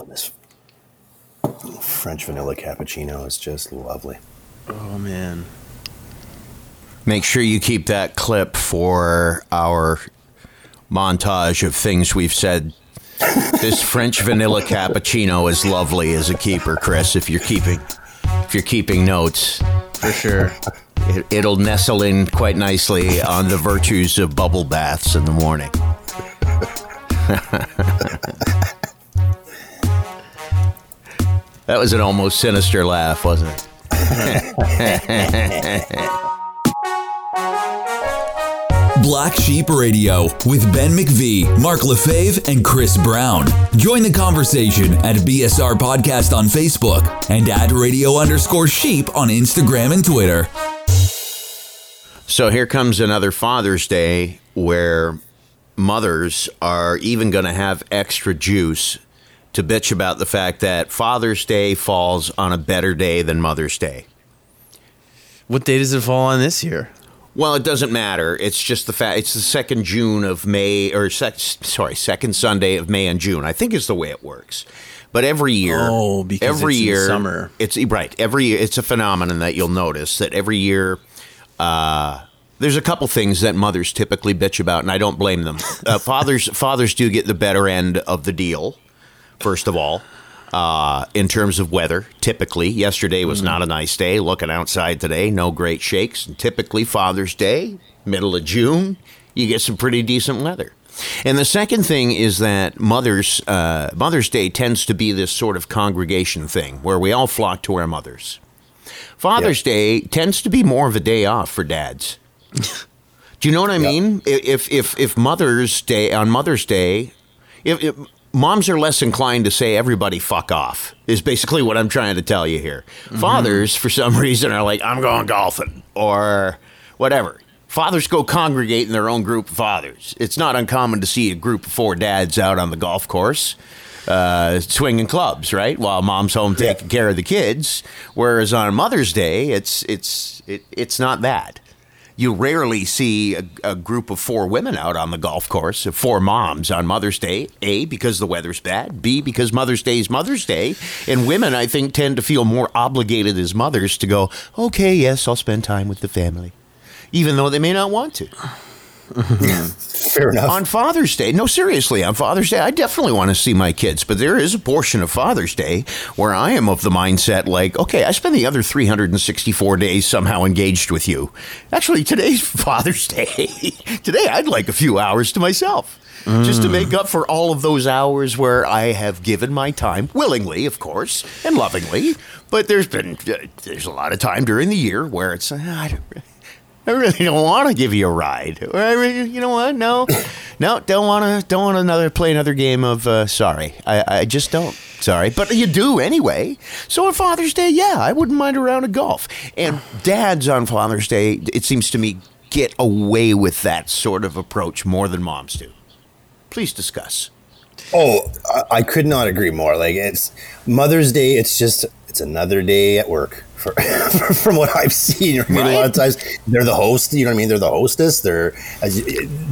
Oh, this French vanilla cappuccino is just lovely. Oh man. Make sure you keep that clip for our montage of things we've said. this French vanilla cappuccino is lovely as a keeper, Chris. If you're keeping, if you're keeping notes, For sure. it, it'll nestle in quite nicely on the virtues of bubble baths in the morning. that was an almost sinister laugh, wasn't it? Black Sheep Radio with Ben McVee, Mark Lefebvre, and Chris Brown. Join the conversation at BSR Podcast on Facebook and at radio underscore sheep on Instagram and Twitter. So here comes another Father's Day where mothers are even going to have extra juice to bitch about the fact that Father's Day falls on a better day than Mother's Day. What day does it fall on this year? Well, it doesn't matter. It's just the fact it's the second June of May, or sec, sorry, second Sunday of May and June. I think is the way it works. But every year, Oh, because every it's in year, summer. It's right. Every year, it's a phenomenon that you'll notice that every year. Uh, there's a couple things that mothers typically bitch about, and I don't blame them. Uh, fathers, fathers do get the better end of the deal. First of all, uh, in terms of weather, typically yesterday was not a nice day. Looking outside today, no great shakes. And typically Father's Day, middle of June, you get some pretty decent weather. And the second thing is that Mother's uh, Mother's Day tends to be this sort of congregation thing where we all flock to our mothers. Father's Day tends to be more of a day off for dads. Do you know what I mean? If if if Mother's Day on Mother's Day, if, if moms are less inclined to say everybody fuck off is basically what I'm trying to tell you here. Fathers, for some reason, are like I'm going golfing or whatever. Fathers go congregate in their own group of fathers. It's not uncommon to see a group of four dads out on the golf course. Uh, swinging clubs, right? While mom's home taking care of the kids. Whereas on Mother's Day, it's it's it, it's not that you rarely see a, a group of four women out on the golf course, four moms on Mother's Day. A, because the weather's bad. B, because Mother's Day is Mother's Day. And women, I think, tend to feel more obligated as mothers to go, okay, yes, I'll spend time with the family, even though they may not want to. Fair enough. On Father's Day, no, seriously, on Father's Day, I definitely want to see my kids, but there is a portion of Father's Day where I am of the mindset like, okay, I spend the other 364 days somehow engaged with you. Actually, today's Father's Day. Today, I'd like a few hours to myself. Just to make up for all of those hours where I have given my time willingly, of course, and lovingly. But there's been uh, there's a lot of time during the year where it's uh, I don't, I really don't want to give you a ride. Or I really, you know what? No, no, don't want to. Don't want another play another game of. Uh, sorry, I, I just don't. Sorry, but you do anyway. So on Father's Day, yeah, I wouldn't mind a round of golf. And dads on Father's Day, it seems to me, get away with that sort of approach more than moms do. Please discuss. Oh, I, I could not agree more. Like it's Mother's Day. It's just it's another day at work. For, from what I've seen, I mean, a lot of times they're the host. You know what I mean? They're the hostess. They're as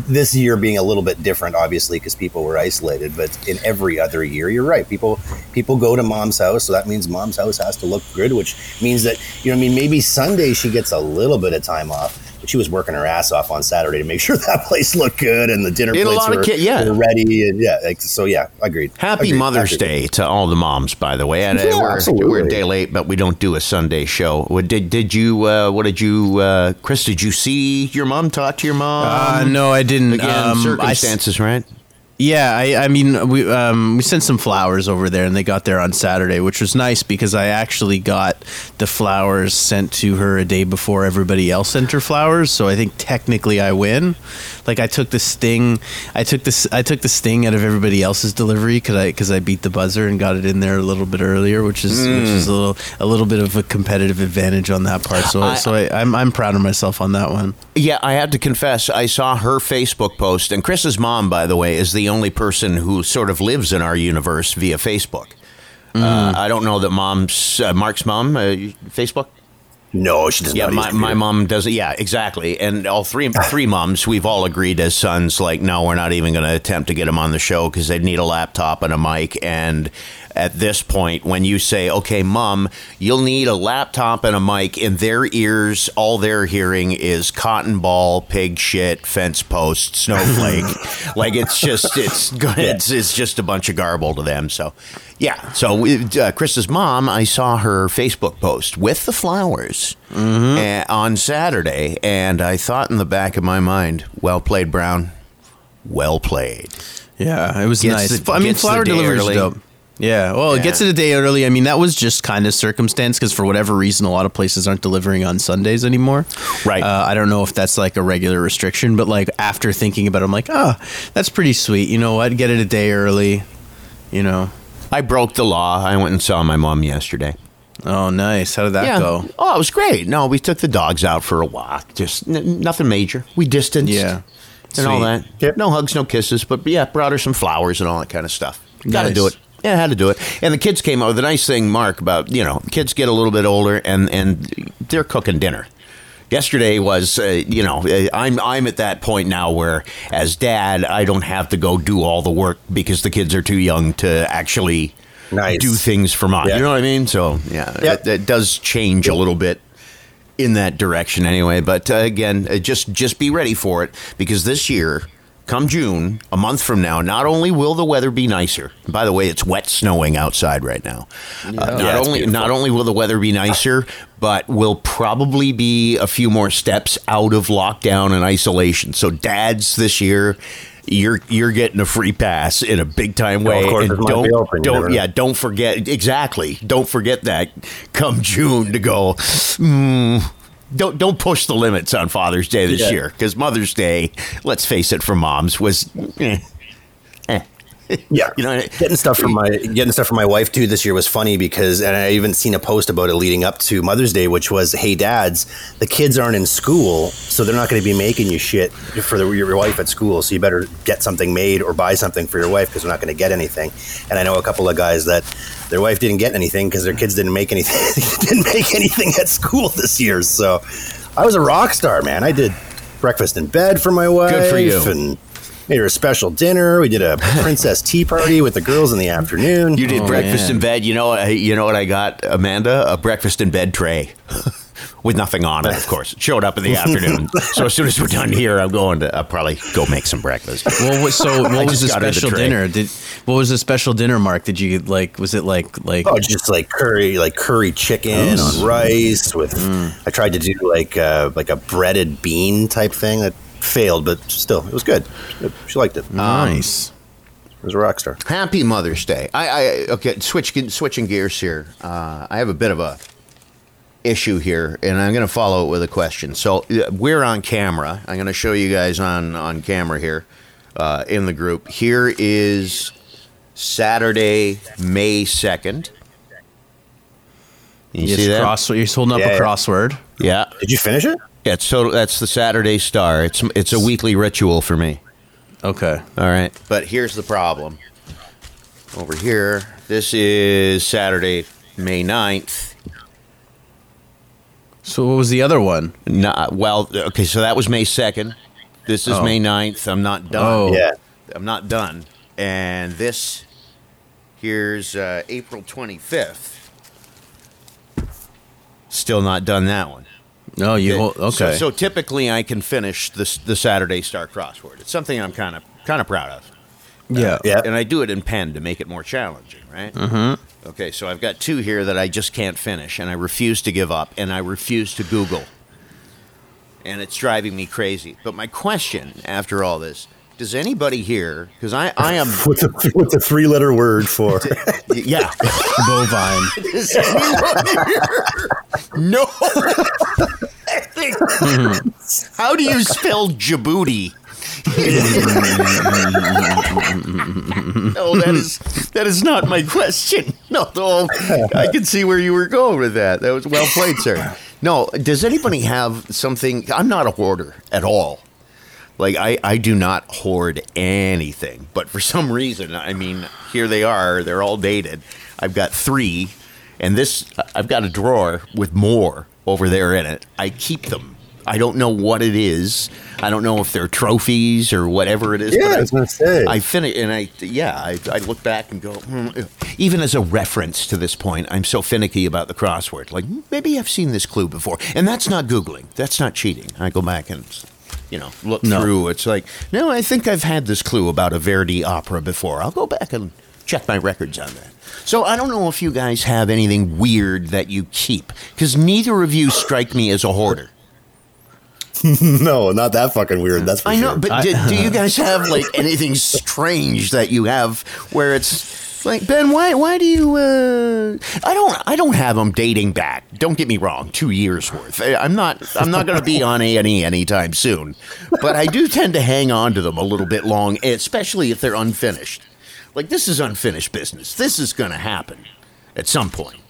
this year being a little bit different, obviously, because people were isolated. But in every other year, you're right. People people go to mom's house, so that means mom's house has to look good, which means that you know. what I mean, maybe Sunday she gets a little bit of time off. But she was working her ass off on Saturday to make sure that place looked good and the dinner And a plates lot of were, ki- yeah. were ready. And yeah, like, so yeah, agreed. Happy Agreed. Mother's Agreed. Day to all the moms, by the way. And, uh, Yeah, we're, absolutely. we're a day late, but we don't do a Sunday show. What Did did you? Uh, what did you, uh, Chris? Did you see your mom? Talk to your mom? Uh, no, I didn't. Again, Um, I s- circumstances, right? Yeah, I, I mean, we um, we sent some flowers over there, and they got there on Saturday, which was nice because I actually got the flowers sent to her a day before everybody else sent her flowers. So I think technically I win. Like I took the sting, I took this, I took the sting out of everybody else's delivery because I because I beat the buzzer and got it in there a little bit earlier, which is which is a little a little bit of a competitive advantage on that part. So I- so I, I'm I'm proud of myself on that one. Yeah, I have to confess, I saw her Facebook post, and Chris's mom, by the way, is the only person who sort of lives in our universe via Facebook. Uh, I don't know that mom's uh, Mark's mom uh, Facebook. No, she does not. Yeah, my, my mom does it. Yeah, exactly. And all three three moms, we've all agreed as sons, like, no, we're not even going to attempt to get them on the show because they'd need a laptop and a mic. And at this point when you say, okay, mom, you'll need a laptop and a mic. In their ears, all they're hearing is cotton ball, pig shit, fence post, snowflake. like it's just, it's, it's, it's just a bunch of garble to them. So, yeah. So, uh, Chris's mom, I saw her Facebook post with the flowers uh, on Saturday, and I thought in the back of my mind, well played, Brown. Well played. Yeah, it was Gets nice. the- I mean, flower delivery is dope. Yeah, well, it gets Yeah. it a day early. I mean, that was just kind of circumstance because for whatever reason, a lot of places aren't delivering on Sundays anymore. Right. Uh, I don't know if that's like a regular restriction, but like after thinking about it, I'm like, oh, that's pretty sweet. You know what? I'd get it a day early. You know. I broke the law. I went and saw my mom yesterday. Oh, nice. How did that go? Oh, it was great. No, we took the dogs out for a walk. Just n- nothing major. We distanced. Yeah. And all that. Yep. No hugs, no kisses, but yeah, brought her some flowers and all that kind of stuff. Got to Nice. do it. Yeah, I had to do it. And the kids came over. The nice thing, Mark, about you know, kids get a little bit older and and they're cooking dinner. Yesterday was, uh, you know, uh, I'm I'm at that point now where, as dad, I don't have to go do all the work because the kids are too young to actually Nice. do things for mom. Yeah. You know what I mean? So yeah, Yep. it, it does change a little bit in that direction anyway. But uh, again, uh, just just be ready for it because this year, come June, a month from now, not only will the weather be nicer. By the way, it's wet snowing outside right now. Uh, not Yeah, only beautiful. not only will the weather be nicer, but we'll probably be a few more steps out of lockdown and isolation. So, dads, this year. You're you're getting a free pass in a big time way, and don't open, don't yeah don't forget exactly. Don't forget that come June to go. Mm, don't don't push the limits on Father's Day this Yeah. year because Mother's Day, let's face it, for moms was. Eh. Yeah, You know, getting stuff from my getting stuff from my wife too this year was funny because, and I even seen a post about it leading up to Mother's Day, which was, "Hey dads, the kids aren't in school, so they're not going to be making you shit for the, your wife at school. So you better get something made or buy something for your wife because they're not going to get anything." And I know a couple of guys that their wife didn't get anything because their kids didn't make anything didn't make anything at school this year. So I was a rock star, man. I did breakfast in bed for my wife, Good for you. and made her a special dinner. We did a princess tea party with the girls in the afternoon. You did Oh, breakfast man. in bed. You know, what- you know what I got, Amanda? A breakfast in bed tray. With nothing on it, of course. It showed up in the afternoon. So as soon as we're done here, I'm going to I'll probably go make some breakfast. Well, what, so what was the got her the special dinner? Did what was the special dinner, Mark? Did you like? Was it like like? Oh, just like curry, like curry chicken on rice with. I tried to do like uh, like a breaded bean type thing that failed, but still, it was good. She liked it. nice. It was a rock star. Happy Mother's Day. I, I okay. Switch switching gears here. Uh, I have a bit of a issue here, and I'm going to follow it with a question. So uh, we're on camera. I'm going to show you guys on on camera here uh, in the group. Here is Saturday, May second. You Yes, see that? cross. You're holding up Yeah, a crossword. Yeah, Did you finish it? Yeah. So that's the Saturday Star. It's it's a weekly ritual for me. Okay. All right. But here's the problem. Over here, this is Saturday, May 9th. So what was the other one? Not, well, okay, so that was May 2nd. This is Oh. May 9th. I'm not done. Oh. Yeah. I'm not done. And this, here's uh, April 25th. Still not done that one. No, you hold, okay. So, typically, I can finish this the Saturday Star crossword. It's something I'm kind of kind of proud of. yeah. Yeah. and I do it in pen to make it more challenging, right? Mm-hmm. Okay, so I've got two here that I just can't finish, and I refuse to give up, and I refuse to Google, and it's driving me crazy. But my question after all this: Does anybody here? Because I, I am, What's a what's a three letter word for? yeah. Bovine. Does anyone here? No. How do you spell Djibouti? no, that is that is not my question. No, no, I can see where you were going with that. That was well played, sir. No, does anybody have something? I'm not a hoarder at all. Like I, I do not hoard anything, but for some reason, I mean, here they are. They're all dated. I've got three, and this I've got a drawer with more over there in it. I keep them. I don't know what it is. I don't know if they're trophies or whatever it is. Yeah, but I was gonna say. I finish and I yeah I, I look back and go hmm. even as a reference to this point I'm so finicky about the crossword like maybe I've seen this clue before and that's not googling that's not cheating I go back and you know look No. through it's like no I think I've had this clue about a Verdi opera before I'll go back and check my records on that so I don't know if you guys have anything weird that you keep because neither of you strike me as a hoarder no, not that fucking weird. That's for I know, sure. but do, do you guys have like anything strange that you have where it's like Ben? Why? Why do you? Uh, I don't. I don't have them dating back. Don't get me wrong. Two years worth. I- I'm not. I'm not going to be on A and E anytime soon. But I do tend to hang on to them a little bit long, especially if they're unfinished. Like this is unfinished business. This is going to happen at some point.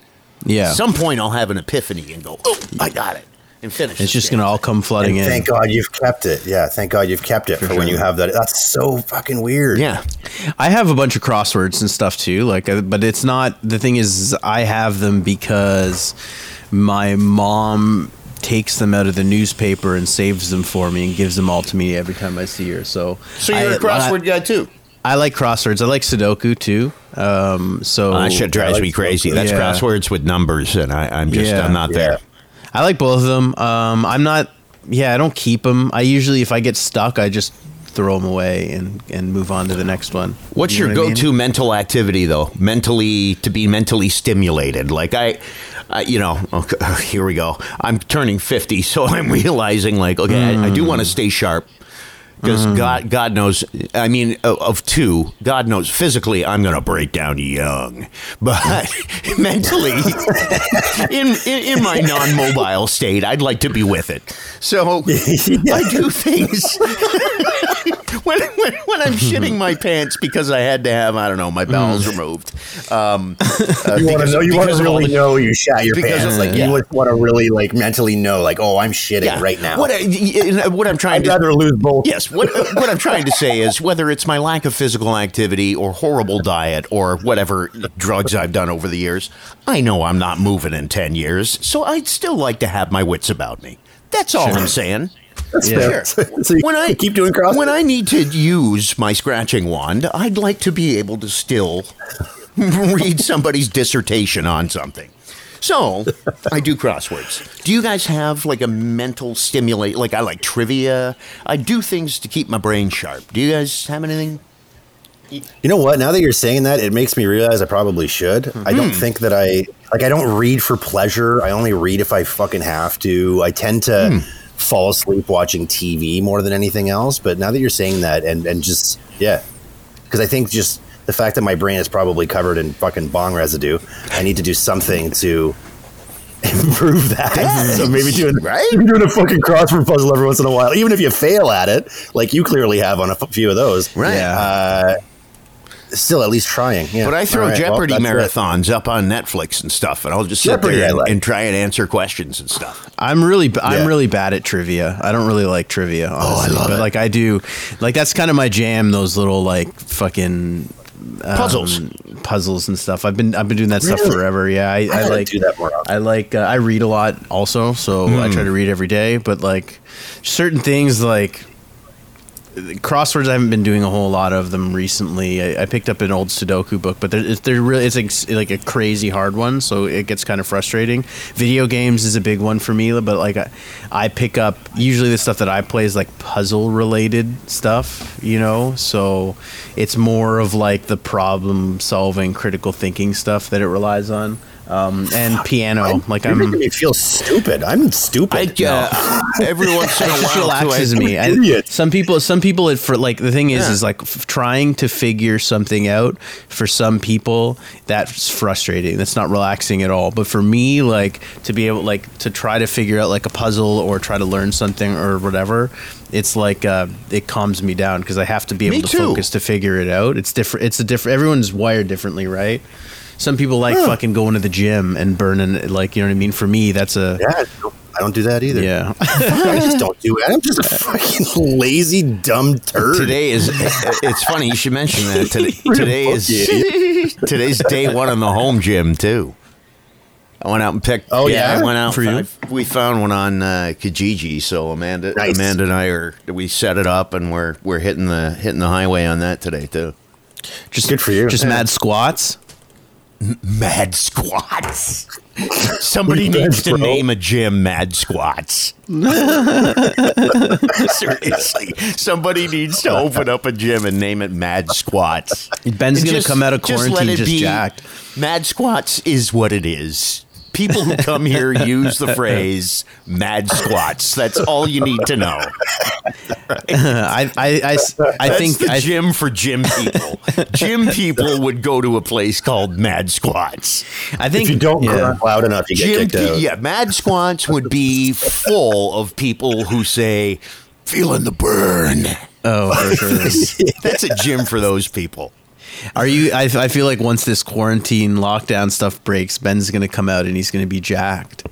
Yeah. Some point I'll have an epiphany and go, "Oh, I got it," and finish. it's just going to all come flooding And in. thank God you've kept it. Yeah, thank God you've kept it for, when sure. you have that. That's so fucking weird. Yeah. I have a bunch of crosswords and stuff too. Like, uh, but it's not. The thing is, I have them because my mom takes them out of the newspaper and saves them for me and gives them all to me every time I see her. So, So you're I- a crossword guy too. I, like crosswords. I like Sudoku too. Um, so Oh, that shit drives like me crazy. Sudoku. That's Yeah. crosswords with numbers, and I, I'm just Yeah. I'm not there. I like both of them. Um, I'm not. Yeah, I don't keep them. I usually, if I get stuck, I just throw them away and and move on to the next one. What's You your what I mean? go-to mental activity though? Mentally to be mentally stimulated. Like I, I you know, okay, here we go. I'm turning 50, so I'm realizing like, okay, I, I do want to Mm. stay sharp. Because mm-hmm. God, God knows. I mean, of, of two, God knows. Physically, I'm going to break down young, but mentally, in, in in my non-mobile state, I'd like to be with it. So I do things when, when, when I'm shitting my pants because I had to have I don't know my bowels removed. Um, uh, You want to know? You want to really the- know you shat your pants. of- like yeah. you want to really like mentally know, like, oh, I'm shitting right now. What, I, y- what I'm trying I'd to rather lose both. Yes, what what I'm trying to say is whether it's my lack of physical activity or horrible diet or whatever drugs I've done over the years, I know I'm not moving in 10 years, so I'd still like to have my wits about me. That's all I'm saying. That's Yeah. fair. so When I keep doing cross. When I need to use my scratching wand, I'd like to be able to still read somebody's dissertation on something. So, I do crosswords. Do you guys have like a mental stimulate? Like I like trivia. I do things to keep my brain sharp. Do you guys have anything? You know what? Now that you're saying that, it makes me realize I probably should. I don't Hmm. think that I like. I don't read for pleasure. I only read if I fucking have to. I tend to Hmm. Fall asleep watching TV more than anything else. But now that you're saying that, and and just yeah, because I think just the fact that my brain is probably covered in fucking bong residue, I need to do something to improve that. so maybe doing right? maybe doing a fucking crossword puzzle every once in a while, even if you fail at it, like you clearly have on a f- few of those. Right. Yeah. Uh, still at least trying. Yeah. But I throw All right, well, Jeopardy that's it. marathons up on Netflix and stuff, and I'll just sit Jeopardy, there and, like. and try and answer questions and stuff. I'm really I'm really bad at trivia. I don't really like trivia, honestly. love but it. like I do like that's kind of my jam, those little like fucking um, Puzzles. puzzles and stuff. I've been I've been doing that stuff forever. Yeah, I, I, gotta like do that more often. I like uh, I read a lot also, so I try to read every day, but like certain things like crosswords I haven't been doing a whole lot of them recently. I, I picked up an old Sudoku book, but they're, they're really it's like, like a crazy hard one, so it gets kind of frustrating. Video games is a big one for me, but like I, I pick up usually the stuff that I play is like puzzle related stuff, you know. So it's more of like the problem solving, critical thinking stuff that it relies on. Um, and piano, like You're I'm making me feel stupid. I'm stupid. I uh, every once in a just while, relaxes me. I, some people, some people, it for like the thing is, Yeah. is like f- trying to figure something out. For some people, that's frustrating. That's not relaxing at all. But for me, like to be able, like to try to figure out like a puzzle or try to learn something or whatever, it's like uh, it calms me down because I have to be able Me to too. focus to figure it out. It's different. It's a different. Everyone's wired differently, right? Some people like fucking going to the gym and burning, like you know what I mean. For me, that's a yeah, I don't do that either. yeah. I just don't do it. I'm just a fucking lazy, dumb turd. Today is it's funny you should mention that today. Today is today's day one in the home gym too. I went out and picked. Oh, yeah? I went out For you? We found one on uh, Kijiji. So Amanda, Nice. Amanda and I are we set it up and we're we're hitting the hitting the highway on that today too. Just Good for you. Just Yeah. mad squats. Mad squats. Somebody Mad needs to Bro. name a gym Mad Squats. Seriously, somebody needs to open up a gym and name it Mad Squats. Ben's gonna come out of just let quarantine it just be- jacked. Mad Squats is what it is. People who come here use the phrase "mad squats." That's all you need to know. I, I, I, I think the I, gym for gym people. gym people would go to a place called Mad Squats. I think If you don't yeah. grunt loud enough, you get Gym, kicked out. yeah, Mad Squats would be full of people who say, "Feeling the burn." Oh, for sure. That's a gym for those people. Are you? I, I feel like once this quarantine lockdown stuff breaks, Ben's gonna come out and he's gonna be jacked.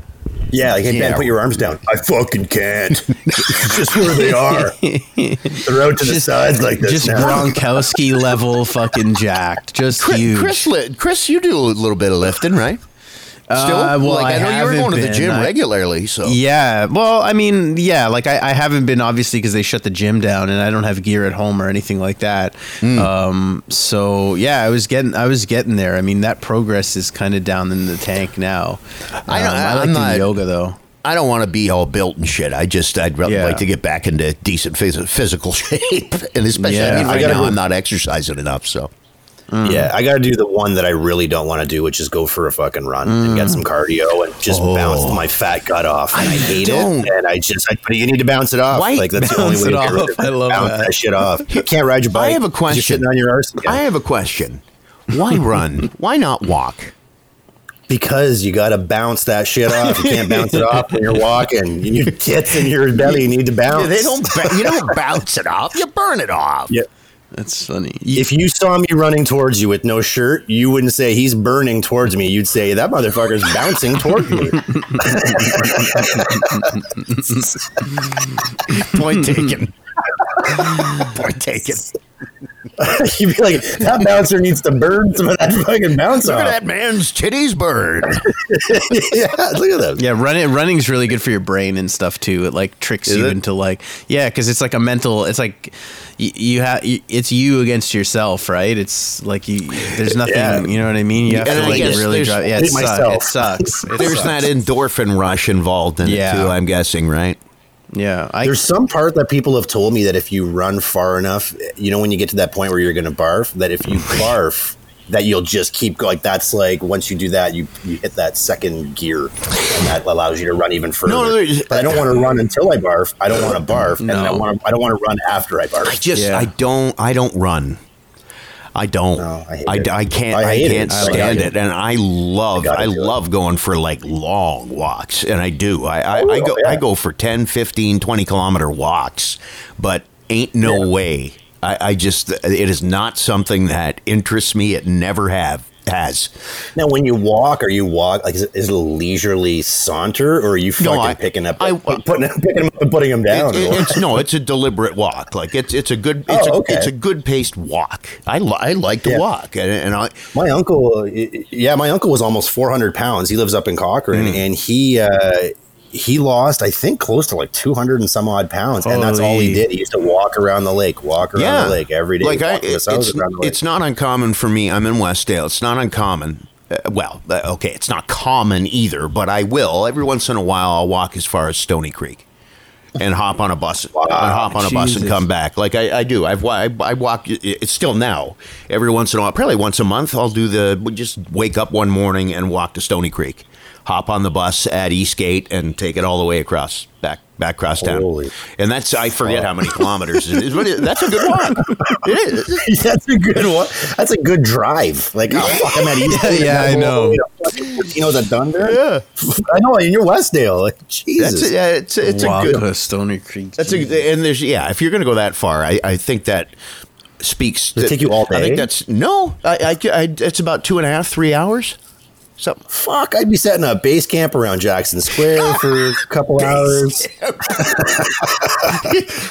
Yeah, like, hey, Yeah. Ben, put your arms down. I fucking can't. just where they are. They're out to the sides like this just now. Gronkowski level fucking jacked, just Chris, huge. Chris, Chris, you do a little bit of lifting, right? Still, Uh, well, like I, I know you were haven't going to the gym I- regularly, so Yeah, well, I mean, yeah, like I, I haven't been obviously because they shut the gym down, and I don't have gear at home or anything like that. Hmm. Um, so yeah, I was getting, I was getting there. I mean, that progress is kind of down in the tank now. I Um, I like I'm doing not- yoga though. I don't want to be all built and shit. I just I'd really Yeah. like to get back into decent phys- physical shape, and especially Yeah, I mean I right gotta now go- I'm not exercising enough, so Mm. Yeah, I got to do the one that I really don't want to do, which is go for a fucking run and get mm. some cardio and just Oh. bounce my fat gut off. And I, hate don't. it, and I just, I, but you need to bounce it off. Why Like that's the only way to get rid of it. I love bounce that. that. shit off. You can't ride your bike. I have a question. You're on your arse again. I have a question. Why run? Why not walk? because you got to bounce that shit off. You can't bounce it off when you're walking. Your tits and your belly need to bounce. They don't. Ba- you don't bounce it off. You burn it off. Yeah. That's funny. If you saw me running towards you with no shirt, you wouldn't say he's burning towards me. You'd say that motherfucker's bouncing towards me. Point taken. Point taken. You'd be like, that bouncer needs to burn some of that fucking bounce Look at that man's titties burn. yeah, look at that. Yeah, running running's really good for your brain and stuff too. It like tricks Is you it? into like yeah, because it's like a mental. It's like you, you have it's you against yourself, right? It's like you. There's nothing. Yeah. You know what I mean? You have And to I like guess really drive. Yeah, I it, hate sucks. myself. it sucks. It There's sucks. that endorphin rush involved in Yeah. it too. I'm guessing, right? Yeah, I, There's some part that people have told me that if you run far enough, you know, when you get to that point where you're going to barf, that if you oh barf, that you'll just keep going. That's like once you do that, you you hit that second gear, and that allows you to run even further. No, there's- but I don't want to run until I barf. I don't want to barf, and I want to. I don't want to run after I barf. I just Yeah. I don't I don't run. I don't. No, I I, it. I can't. I I, it. can't I stand gotta it, and I love. I, do it. love going for like long walks, and I do. I I, Oh, I go. yeah. I go for 10, 15, 20 kilometer walks, but ain't no Yeah. way. I, I just. It is not something that interests me. It never have has. Now, when you walk, are you walk like is it, is it a leisurely saunter, or are you No, fucking I- picking up, I- putting picking them up and putting them down? It- it- it's no, it's a deliberate walk. Like it's it's a good it's Oh, a okay. it's a good paced walk. I li- I like to Yeah. walk, and, and I My uncle, uh, yeah, my uncle was almost 400 pounds. He lives up in Cochrane, Hmm. and he uh, he lost, I think, close to like 200 and some odd pounds, and that's all he did. He used to walk around the lake, walk around the lake every day. Like I, walk from his it's, the lake. it's not uncommon for me. I'm in Westdale. It's not uncommon. Uh, well, uh, okay, it's not common either, but I will every once in a while. I'll walk as far as Stoney Creek and hop on a bus and hop on a bus and come back. Like I, I do. I've I, I walk. It's still now. Every once in a while, probably once a month, I'll do the. we Just wake up one morning and walk to Stoney Creek, hop on the bus at Eastgate, and take it all the way across back back across town. Holy and that's I forget how many kilometers it is, but it, that's a good walk. It is. That's a good one. That's a good drive. Like, oh, fuck, I'm at East. Yeah, yeah, I know. Tino's at Dunder. Yeah. I know. And you're Westdale. Like, Jesus. That's a, yeah, it's a, it's a good. to Stoney Creek. That's a and there's yeah. If you're going to go that far, I, I think that speaks. Does to- take you all I day? think that's no. I, I, I it's about two and a half, three hours. So Fuck, I'd be setting up base camp around Jackson Square for a couple hours.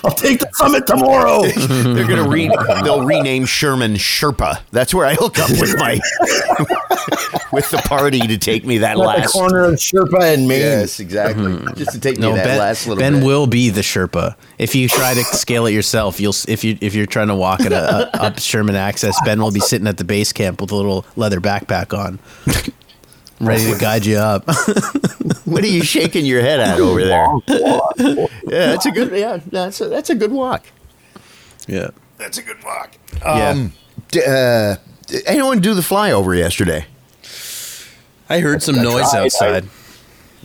I'll take the summit tomorrow. they're going to re they'll rename Sherman Sherpa. That's where I hook up with my with the party to take me that At the last. corner of Sherpa and Main. Yes, exactly. Mm-hmm. Just to take No, me that Ben, last little bit. ben bit. will be the Sherpa. If you try to scale it yourself, you'll if you if you're trying to walk at a, a, up Sherman Access, Ben will be sitting at the base camp with a little leather backpack on, ready to guide you up. What are you shaking your head at over there? Yeah, that's a good. Yeah, that's a, that's a good walk. yeah. That's a good walk. Yeah. Um, d- uh, did anyone do the flyover yesterday? I heard some I noise tried. outside.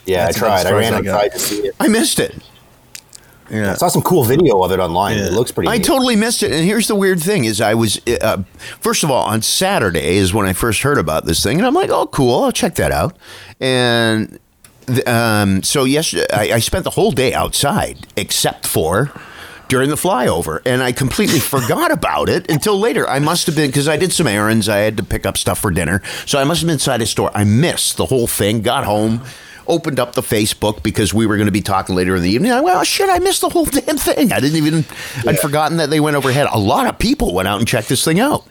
Yeah, That's I tried. I far ran as I got. outside to see it. I missed it. Yeah. I saw some cool video of it online. Yeah. It looks pretty. I neat. totally missed it. And here's the weird thing: is I was uh, first of all on Saturday is when I first heard about this thing, and I'm like, oh, cool, I'll check that out. And th- um, so yesterday, I, I spent the whole day outside, except for during the flyover, and I completely forgot about it until later. I must have been because I did some errands. I had to pick up stuff for dinner, so I must have been inside a store. I missed the whole thing. Got home. Opened up the Facebook because we were going to be talking later in the evening. I, well, oh, shit, I missed the whole damn thing. I didn't even, I'd forgotten that they went overhead. A lot of people went out and checked this thing out.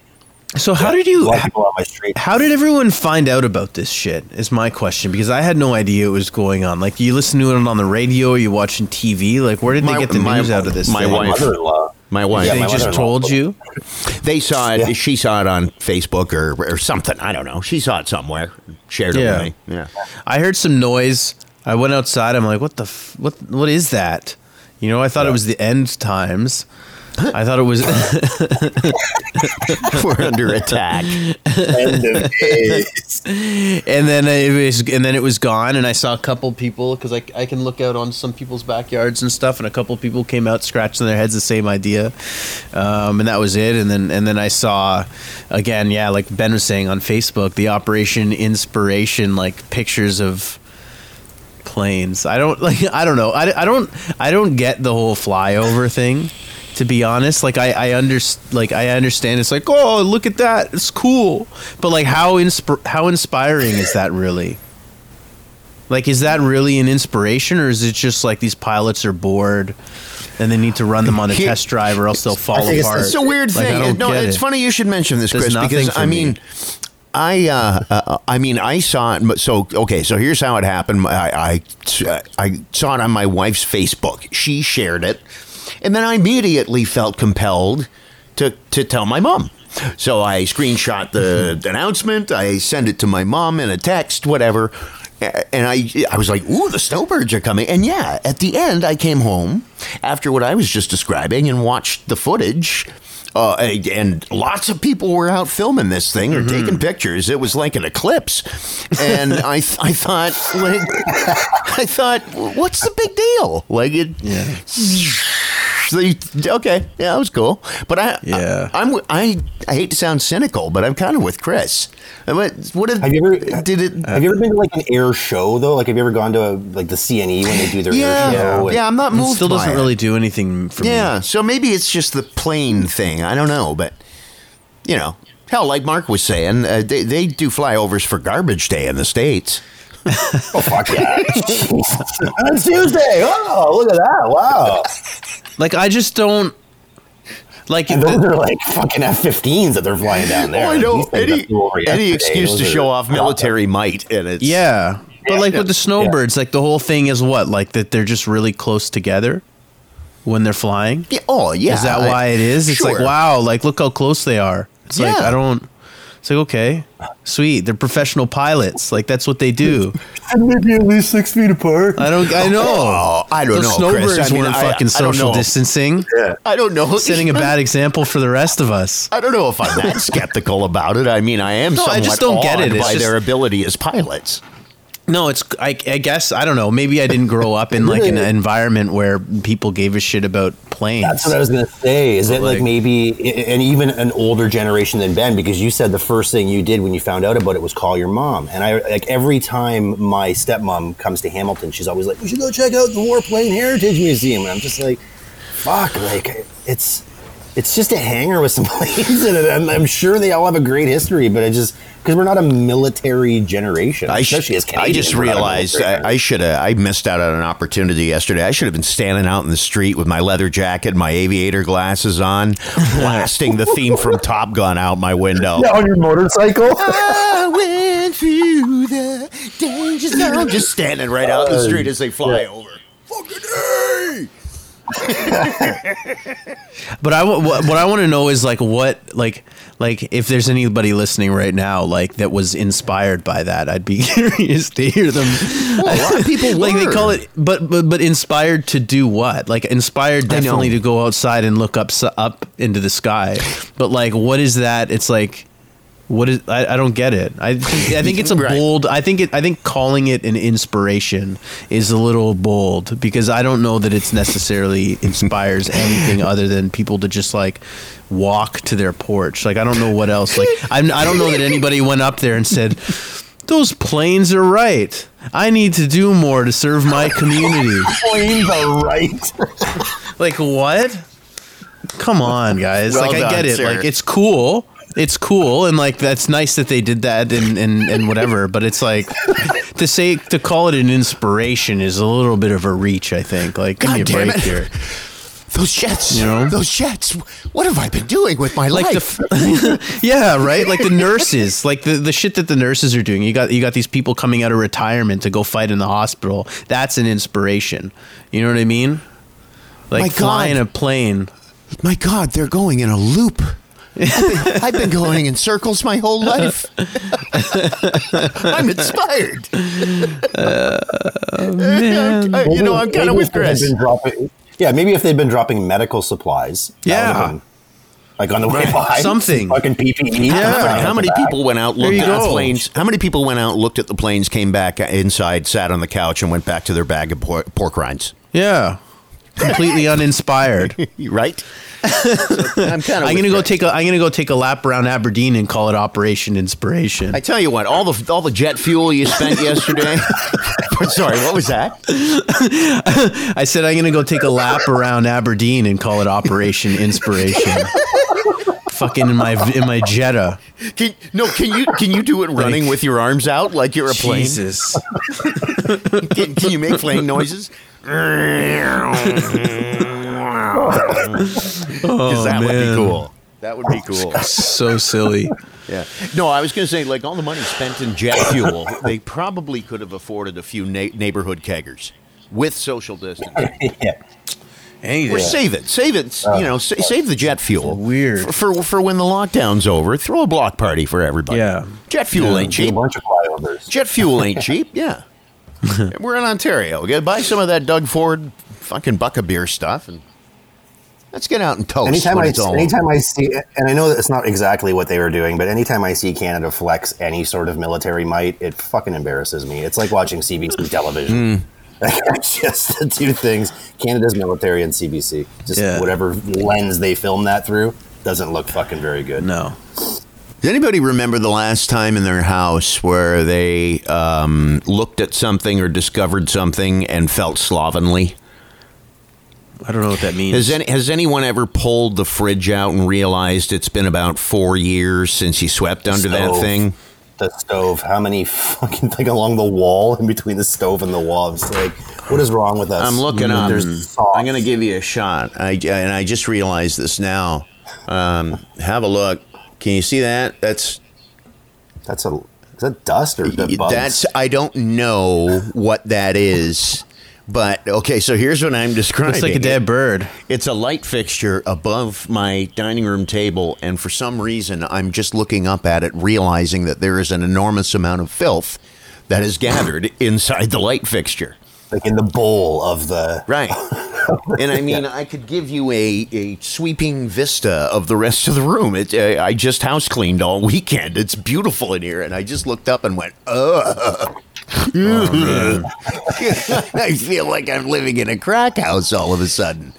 So how did you? lot of people on my street. How did everyone find out about this shit? Is my question because I had no idea it was going on. Like, you listen to it on the radio, or you watching TV. Like, where did My- they get the my- news out of this? my thing? Wife- mother-in-law. My wife, Yeah, They my just mother-in-law. told you. they saw it. Yeah. She saw it on Facebook or, or something. I don't know. She saw it somewhere. Shared it Yeah. with me. Yeah. I heard some noise. I went outside. I'm like, what the f- what what is that? You know, I thought it was the end times. I thought it was We're under attack. End of days. and then it was and then it was gone and I saw a couple people cuz I, I can look out on some people's backyards and stuff and a couple people came out scratching their heads the same idea. Um, and that was it and then and then I saw again, yeah, like Ben was saying on Facebook, the Operation Inspiration like pictures of planes. I don't like. I don't know. I, I don't. I don't get the whole flyover thing. To be honest, like I I under, like I understand. It's like, oh, look at that. It's cool. But like, how insp- how inspiring is that really? Like, is that really an inspiration, or is it just like these pilots are bored and they need to run them on a test drive, or else they'll fall think it's- apart? It's a weird Like, thing. no, it's it. funny you should mention this, Chris, because I me. mean, I, uh, uh, I mean, I saw it. So okay, so here's how it happened. I, I, I saw it on my wife's Facebook. She shared it, and then I immediately felt compelled to to tell my mom. So I screenshot the announcement. I send it to my mom in a text, whatever. And I, I was like, "Ooh, the snowbirds are coming!" And yeah, at the end, I came home after what I was just describing and watched the footage. Uh, and lots of people were out filming this thing or taking pictures. It was like an eclipse, and I, I thought, like, I thought, what's the big deal? Like it, you, okay, yeah, that was cool. But I, Yeah. I, am I, I hate to sound cynical, but I'm kind of with Chris. What, what if, Have you ever did it? Have you ever been to like an air show though? Like, have you ever gone to a, like the CNE when they do their yeah, air show? and- yeah, I'm not It moved. still by doesn't it. really do anything for me. Yeah, so maybe it's just the plane thing. I don't know, but you know, hell, like Mark was saying, uh, they they do flyovers for garbage day in the states. Oh fuck yeah! it's Tuesday. Oh, look at that! Wow. Like I just don't. Like And the- those are like fucking F-15s that they're flying down oh, there. Oh, I know These any that flew over any excuse to show off military might, and it's Yeah. But Yeah. like with the snowbirds, like the whole thing is what? Like that they're just really close together when they're flying? Yeah, oh yeah, is that I- why it is? It's like, wow, like look how close they are. It's like I don't it's like okay. Sweet. They're professional pilots. Like that's what they do. Maybe at least six feet apart. I don't I know. Oh, I don't Those know, snowbirds Chris. I mean, weren't I- fucking I social know. distancing. I don't know. Setting a bad example for the rest of us. I don't know if I'm that skeptical about it. I mean, I am No, I just don't get it. It's by just- their ability as pilots. No, it's I, I guess I don't know. Maybe I didn't grow up in like an environment where people gave a shit about planes. That's what I was gonna say. Is it like, like- maybe, and even an older generation than Ben? Because you said the first thing you did when you found out about it was call your mom. And I like every time my stepmom comes to Hamilton, she's always like, "We should go check out the Warplane Heritage Museum." And I'm just like, "Fuck!" Like it's it's just a hangar with some planes in it. And I'm sure they all have a great history, but it just because we're not a military generation, I, sh- especially as I just we're not a realized I, I should have. I missed out on an opportunity yesterday. I should have been standing out in the street with my leather jacket, my aviator glasses on, blasting the theme from Top Gun out my window. Yeah, on your motorcycle. I went through just I'm just standing right out in the uh, street as they fly over. But I what what I want to know is like what like like if there's anybody listening right now like that was inspired by that, I'd be curious to hear them. Well, a lot of people like they call it, but but but inspired to do what? Like inspired definitely to go outside and look up up into the sky. But like, what is that? It's like. What is I, I don't get it. I think, I think it's a Right. bold. I think it. I think calling it an inspiration is a little bold because I don't know that it's necessarily inspires anything other than people to just like walk to their porch. Like I don't know what else. Like I'm, I don't know that anybody went up there and said, "Those planes are right. I need to do more to serve my community." Planes are right. like what? Come on, guys. Well like I get it. sir. Like it's cool. It's cool and like that's nice that they did that and, and, and whatever, but it's like to say to call it an inspiration is a little bit of a reach, I think. Like give me a God break it. here. Those jets, You know? those jets. What have I been doing with my Like life? the Yeah, right? Like the nurses, like the, the shit that the nurses are doing. You got you got these people coming out of retirement to go fight in the hospital. That's an inspiration. You know what I mean? Like My God. flying a plane. my God, they're going in a loop. I've been, I've been going in circles my whole life. I'm inspired. Uh, man. I- you know, I'm kind of Maybe with if they had Chris. dropping- yeah, maybe if they'd been dropping medical supplies. Yeah. like on the way Right. by. Something. Fucking PPE. Yeah. How many people went out, looked you at the planes? How many people went out, looked at the planes, came back inside, sat on the couch, and went back to their bag of por- pork rinds? Yeah. Completely uninspired. Right? I'm kind of. I'm gonna go take a I'm gonna go take a lap around Aberdeen and call it Operation Inspiration. I tell you what, all the all the jet fuel you spent yesterday. Sorry, what was that? I said I'm gonna go take a lap around Aberdeen and call it Operation Inspiration. Fucking in my in my Jetta. Can, no, can you can you do it running with your arms out like you're a plane? Jesus. Can, can you make plane noises? Because oh, that would be man. cool. That would be oh, cool. So silly. Yeah. No, I was going to say, like all the money spent in jet fuel, they probably could have afforded a few na- neighborhood keggers with social distancing. yeah. Anything. Or save it, save it. Oh. you know, sa- save the jet fuel. Weird. for, for for when the lockdown's over. Throw a block party for everybody. Yeah. jet fuel ain't Do a cheap. bunch of flyovers. Jet fuel ain't cheap. Yeah, we're in Ontario. Get buy some of that Doug Ford fucking buck of beer stuff, and let's get out and toast Anytime I, anytime. I see, and I know that it's not exactly what they were doing, but anytime I see Canada flex any sort of military might, it fucking embarrasses me. It's like watching CBC television. Hmm. it's just the two things: Canada's military and CBC. Just Yeah. whatever lens they film that through doesn't look fucking very good. No. Does anybody remember the last time in their house where they um, looked at something or discovered something and felt slovenly? I don't know what that means. Has any, has anyone ever pulled the fridge out and realized it's been about four years since you swept under that thing? The stove. How many fucking like along the wall in between the stove and the wall? It's like, what is wrong with us? I'm looking up. There's. I'm going to give you a shot. I, and I just realized this now. Um, have a look. Can you see that? That's That's a. Is that dust or the bugs? that's. I don't know what that is, but okay. So here's what I'm describing. It's like a dead bird. It's a light fixture above my dining room table, and for some reason, I'm just looking up at it, realizing that there is an enormous amount of filth that is gathered inside the light fixture. like in the bowl of the. Right. And I mean, I could give you a, a sweeping vista of the rest of the room. It, uh, I just house cleaned all weekend. It's beautiful in here. And I just looked up and went, ugh. I feel like I'm living in a crack house all of a sudden.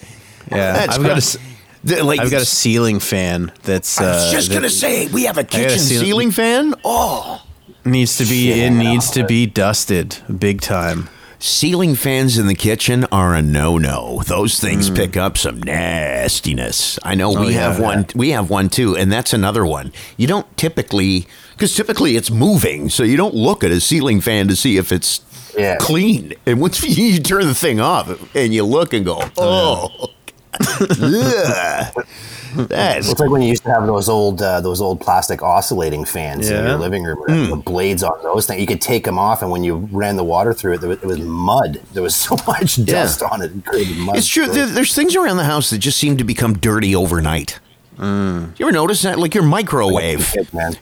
Yeah. That's I've got a The- like, I've got a ceiling fan that's uh, I was just that gonna say we have a got a kitchen ceiling fan. Oh, needs to be it needs to be dusted big time. ceiling fans in the kitchen are a no-no. Those things pick up some nastiness. I know we Mm. Oh, yeah. have one. We have one too, and that's another one. You don't typically because typically it's moving, so you don't look at a ceiling fan to see if it's Yeah. clean. And once you turn the thing off and you look and go, oh. Ugh. That's It's like when you used to have those old uh, those old plastic oscillating fans in your living room. The blades on those things, you could take them off, and when you ran the water through it, there was, it was mud. There was so much dust on it, it created mud. It's true. There, there's things around the house that just seem to become dirty overnight. You ever notice that? Like your microwave.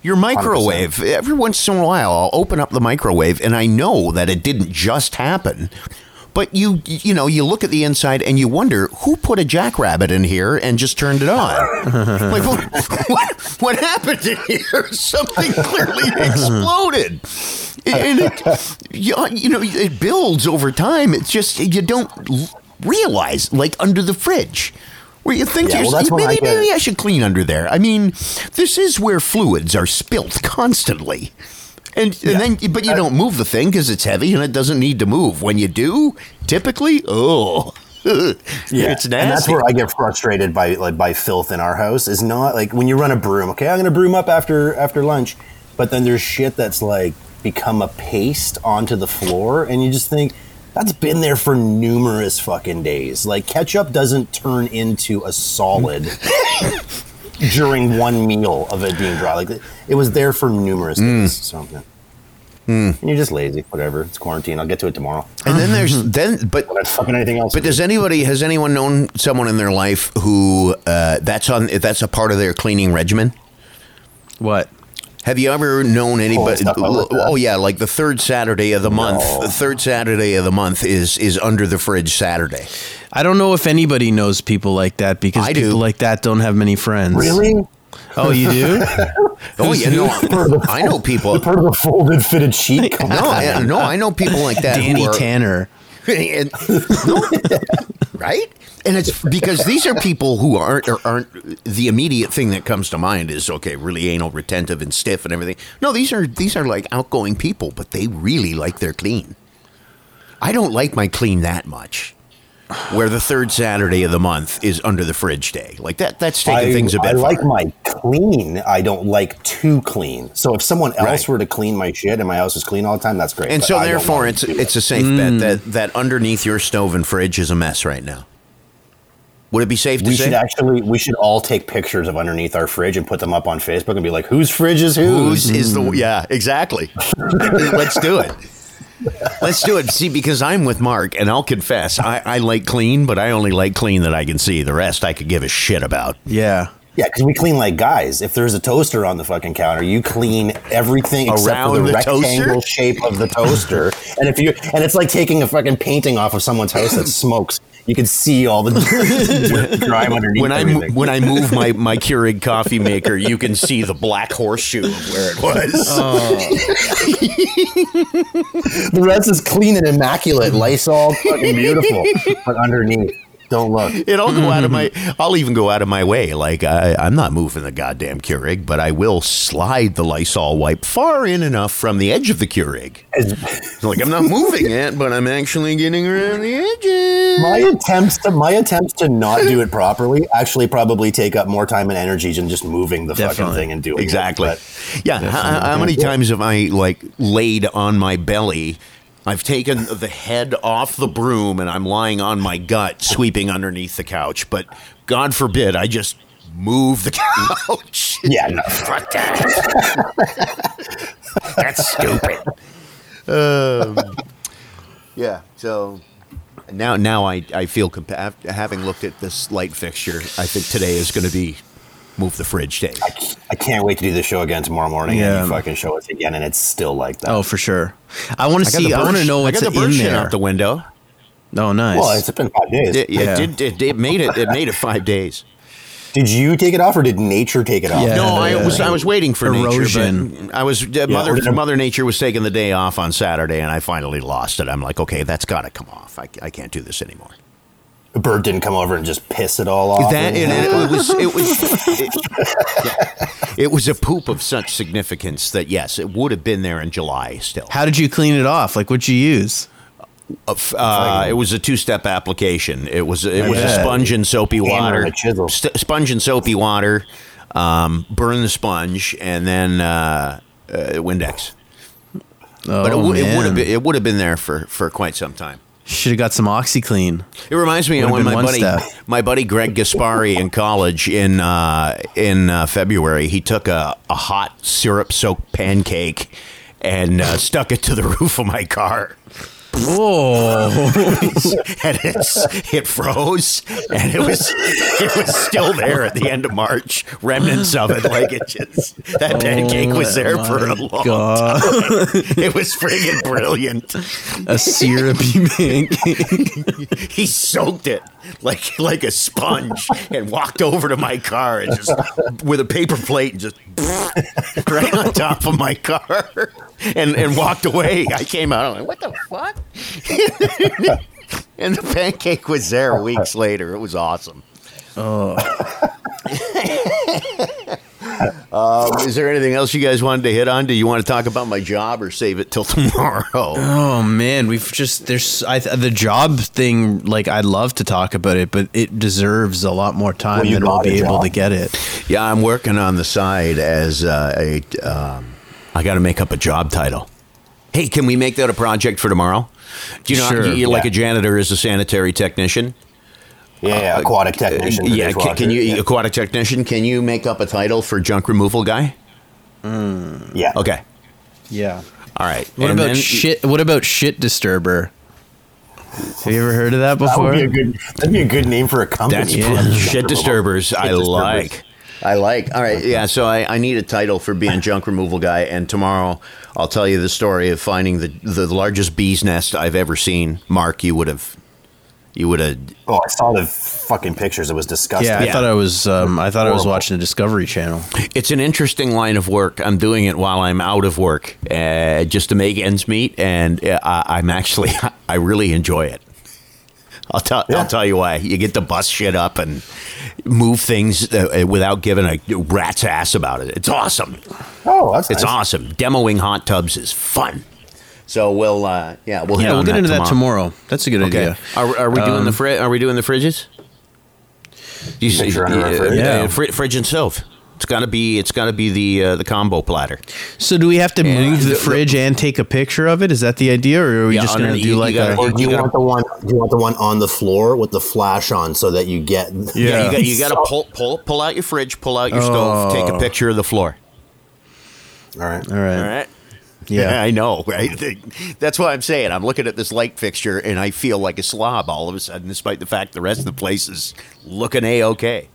Your microwave. Every once in a while, I'll open up the microwave and I know that it didn't just happen. But you, you know, you look at the inside and you wonder who put a jackrabbit in here and just turned it on. like, what, what, what happened in here? Something clearly exploded. And it, you, you know, it builds over time. It's just you don't realize, like under the fridge, where you think Yeah, well, when I maybe, maybe I should clean under there. I mean, this is where fluids are spilt constantly. And, and then, but you don't move the thing because it's heavy and it doesn't need to move. When you do, typically, oh, it's nasty. And that's where I get frustrated by like by filth in our house. Is not like when you run a broom. Okay, I'm gonna broom up after after lunch, but then there's shit that's like become a paste onto the floor, and you just think that's been there for numerous fucking days. Like ketchup doesn't turn into a solid during one meal of it being dry. Like it was there for numerous days. So yeah. And you're just lazy. Whatever. It's quarantine. I'll get to it tomorrow. and then there's then, but fucking anything else. But does anybody has anyone known someone in their life who uh, that's on that's a part of their cleaning regimen? What? Have you ever known anybody? stuff like that. oh yeah, like the third Saturday of the month. No. The third Saturday of the month is is under the fridge Saturday. I don't know if anybody knows people like that because I do. people like that don't have many friends. really? Oh, you do? Oh yeah, no, I know people. Part of the folded fitted sheet. Come No. I, no, I know people like that. Danny are- Tanner. And, right? And it's because these are people who aren't aren't the immediate thing that comes to mind is okay, really anal retentive and stiff and everything. No, these are these are like outgoing people, but they really like their clean. I don't like my clean that much. Where the third Saturday of the month is under the fridge day, like that. That's taking I, things a bit. I like far. my clean. I don't like too clean. So if someone else Right. were to clean my shit and my house is clean all the time, that's great. and so I therefore, it's it's a safe bet mm. that that underneath your stove and fridge is a mess right now. Would it be safe to we say? should actually we should all take pictures of underneath our fridge and put them up on Facebook and be like, whose fridge is whose? Whose is the yeah exactly? Let's do it. Let's do it. See, because I'm with Mark, and I'll confess, I, I like clean, but I only like clean that I can see. The rest I could give a shit about. Yeah. Yeah, because we clean like guys. If there's a toaster on the fucking counter, you clean everything except Around for the, the rectangle toaster? shape of the toaster. and if you and it's like taking a fucking painting off of someone's house that smokes. You can see all the dirt, grime underneath. When I everything. when I move my my Keurig coffee maker, you can see the black horseshoe of where it was. the rest is clean and immaculate, Lysol, fucking beautiful. But underneath, don't look. And I'll go out of my, I'll even go out of my way. Like I, I'm not moving the goddamn Keurig, but I will slide the Lysol wipe far in enough from the edge of the Keurig. Like I'm not moving it, but I'm actually getting around the edges. My attempts to my attempts to not do it properly actually probably take up more time and energy than just moving the fucking thing and doing Exactly. it. But yeah. How, how many times have I like laid on my belly? I've taken the head off the broom and I'm lying on my gut, sweeping underneath the couch. But God forbid I just move the couch. yeah, no. Fuck that. That's stupid. Um, yeah. So now, now I, I feel compa- having looked at this light fixture. I think today is going to be move the fridge day. I can't wait to do the show again tomorrow morning Yeah. and you fucking show us again and it's still like that. Oh, for sure. I want to see. I want to birch- know I what's got the in there. out the window. oh, nice. well, it's been five days. It, Yeah. it did. It, it made it. It made it five days. Did you take it off or did nature take it off? Yeah. No, I was I was waiting for Erosion. nature. But I was uh, mother or Mother Nature was taking the day off on Saturday, and I finally lost it. I'm like, okay, that's got to come off. I, I can't do this anymore. A bird didn't come over and just piss it all off. That and it, it was it was it, yeah. It was a poop of such significance that yes, it would have been there in July still. How did you clean it off? Like, what'd you use? Uh, it was a two-step application. It was it was a sponge and soapy water, and a chisel. St- sponge and soapy water. Um, burn the sponge and then uh, uh, Windex. Oh, But it, would it would have been it would have been there for for quite some time. Should have got some OxiClean. It reminds me of when been my one buddy, step. my buddy Greg Gaspari in college in uh, in uh, February, he took a, a hot syrup soaked pancake and uh, stuck it to the roof of my car. Oh, and it's, it froze, and it was it was still there at the end of March. Remnants of it, like it just that pancake was there oh for a long God. time. It was friggin' brilliant. a syrupy pancake. He soaked it like like a sponge and walked over to my car and just with a paper plate and just right on top of my car and and walked away. I came out. I'm like, what the fuck? and the pancake was there weeks later. It was awesome. Um, is there anything else you guys wanted to hit on? Do you want to talk about my job or save it till tomorrow? Oh man, we've just there's I, the job thing. Like I'd love to talk about it, but it deserves a lot more time Well, you than we'll be able job. to get it. Yeah, I'm working on the side as uh, a. Um, I got to make up a job title. Hey, can we make that a project for tomorrow? Do you know Sure, you, like yeah. a janitor is a sanitary technician? Yeah, yeah, aquatic technician. Uh, yeah, can, can you Yeah. aquatic technician? Can you make up a title for junk removal guy? Yeah. Okay, Yeah. all right. What And about then- shit? What about shit disturber? Have you ever heard of that That before? would be a good. That'd be a good name for a company. That's Yeah. shit disturbers. I disturbers. like. I like. All right. Yeah. So I, I need a title for being junk removal guy, and tomorrow I'll tell you the story of finding the the largest bee's nest I've ever seen. Mark, you would have, you would have. Oh, I saw the fucking pictures. It was disgusting. yeah, I Yeah. thought I was. Um, I thought I was watching the Discovery Channel. It's an interesting line of work. I'm doing it while I'm out of work, uh, just to make ends meet, and uh, I'm actually I really enjoy it. I'll tell Yeah. I'll tell you why. You get to bust shit up and move things uh, without giving a rat's ass about it. It's awesome. Oh, that's It's nice. awesome. Demoing hot tubs is fun. So we'll uh, yeah we'll Yeah, we'll get that into tomorrow. that tomorrow. That's a good Okay. idea. Are, are we doing the Um, fri- Are we doing the fridges? You see Picture under our uh, fridge? uh, Yeah. fri- fridge and stove? It's got to be. It's got to be the uh, the combo platter. So, do we have to And move the, the- fridge and take a picture of it? Is that the idea, or are we Yeah, just going to underneath, do you like gotta- a? Or do you, You gotta- want the one? Do you want the one on the floor with the flash on so that you get? Yeah, Yeah. you got you got to pull pull pull out your fridge, pull out your stove, take a Oh. picture of the floor. All right. All right. All right. Yeah. I know, right? That's what I'm saying. I'm looking at this light fixture and I feel like a slob all of a sudden, despite the fact the rest of the place is looking a okay.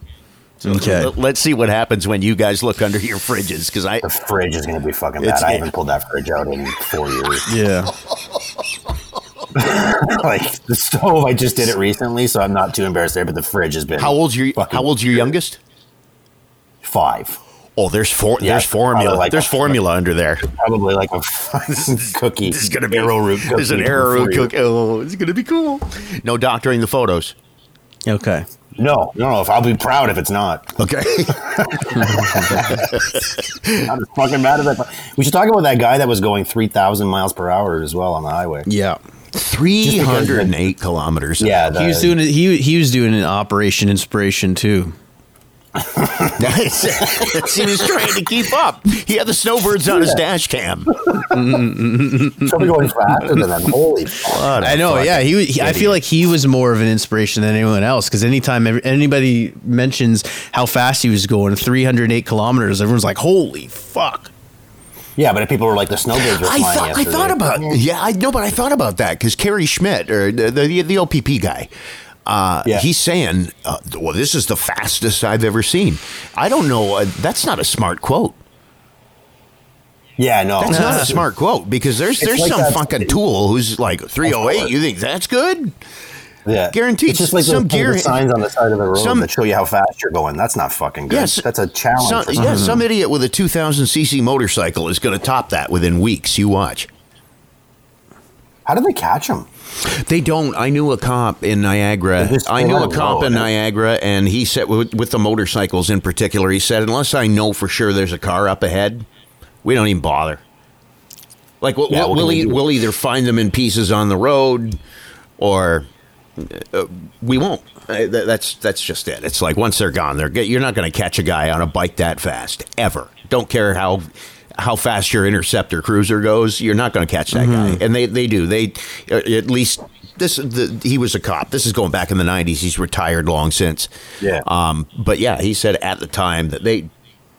So Okay. let- let's see what happens when you guys look under your fridges because I The fridge is going to be fucking It's- bad. I haven't pulled that fridge out in four years. Yeah. like the stove, I just did it recently, so I'm not too embarrassed there. But the fridge has been. how old's your how old's your youngest? Five. Oh, there's four. Yeah, there's formula. like there's a- formula under there. Probably like a fucking cookie. This is gonna be arrowroot cookie. There's an from arrowroot cookie. Oh, it's gonna be cool. No doctoring the photos. Okay. No, no, no. If I'll be proud if it's not. Okay. I'm just fucking mad at that. We should talk about that guy that was going three thousand miles per hour as well on the highway. Yeah. Three hundred and eight kilometers. Yeah, the, He was doing it. He he was doing an Operation Inspiration too. That's- he was trying to keep up. He had the snowbirds on his dash cam. somebody going faster than them. Holy fuck. I know. Yeah. He, he. I feel like he was more of an inspiration than anyone else because anytime every- anybody mentions how fast he was going, 308 kilometers, everyone's like, "Holy fuck!" Yeah, but if people were like the snowbirds were I flying thought, I thought about yeah, I know, but I thought about that because Kerry Schmidt or the the, the OPP guy, uh, Yeah. he's saying, uh, "Well, this is the fastest I've ever seen." I don't know. Uh, that's not a smart quote. Yeah, no. That's not a smart quote because there's there's like some that- fucking tool who's like 308. You think that's good? Yeah, Guaranteed. It's just like Some gear- signs on the side of the road some- that show you how fast you're going. That's not fucking good. Yes, that's a challenge. Some, yeah, some- some idiot with a 2,000 cc motorcycle is going to top that within weeks. You watch. How did they catch him? They don't. I knew a cop in Niagara. I knew a cop in. Niagara, and he said with, with the motorcycles in particular, he said, unless I know for sure there's a car up ahead, we don't even bother. Like we'll, Yeah, we'll, can we e- we'll either find them in pieces on the road, or uh, we won't. Uh, th- that's that's just it. It's like once they're gone, they're you're not going to catch a guy on a bike that fast ever. Don't care how how fast your interceptor cruiser goes. You're not going to catch that Mm-hmm. guy, and they they do. They uh, at least this the, he was a cop. This is going back in the '90s. He's retired long since. Yeah. Um, but yeah, he said at the time that they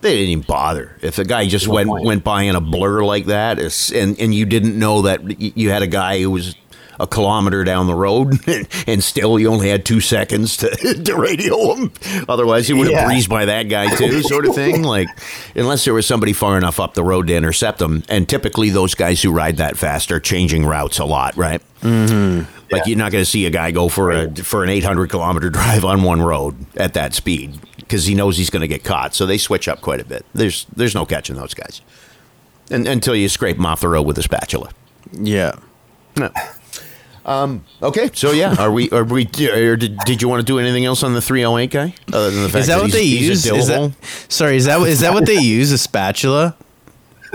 they didn't even bother. If a guy just went point. went by in a blur like that, and and you didn't know that you had a guy who was a kilometer down the road, and still you only had two seconds to, to radio him. Otherwise, he would have Yeah. breezed by that guy too, sort of thing. Like, unless there was somebody far enough up the road to intercept them, and typically those guys who ride that fast are changing routes a lot, right? Mm-hmm. Like Yeah. you're not going to see a guy go for a for an 800 kilometer drive on one road at that speed because he knows he's going to get caught. So they switch up quite a bit. There's there's no catching those guys, and, until you scrape them off the road with a spatula. Yeah. No. Um, okay, so yeah, are we? Are we? Or did, did you want to do anything else on the 308 guy? Other than the fact Is that what he's, they use? A Is that, sorry, is that is that what they use? A spatula?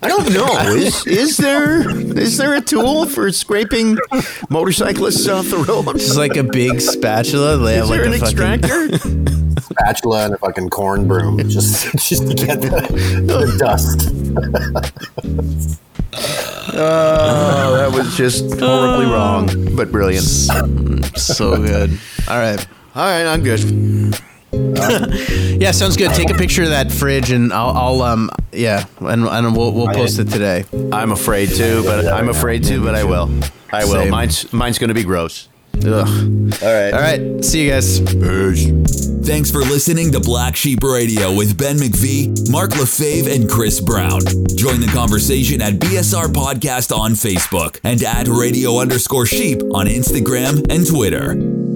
I don't know. Is is there is there a tool for scraping motorcyclists off the road? It's like a big spatula. They have Is like there an a fucking, extractor? Spatula and a fucking corn broom just just to get the, the dust. Oh, that was just horribly uh. wrong, but brilliant. Mm, so good. All right. All right, I'm good. Yeah, sounds good. Take a picture of that fridge, and I'll, I'll um, yeah, and, and we'll we'll post it today. I'm afraid to, but I'm afraid to, but I will. I will. Same. Mine's mine's going to be gross. Ugh. All right. All right. See you guys. Thanks for listening to Black Sheep Radio with Ben McVee, Mark LaFave, and Chris Brown. Join the conversation at BSR Podcast on Facebook and at radio underscore sheep on Instagram and Twitter.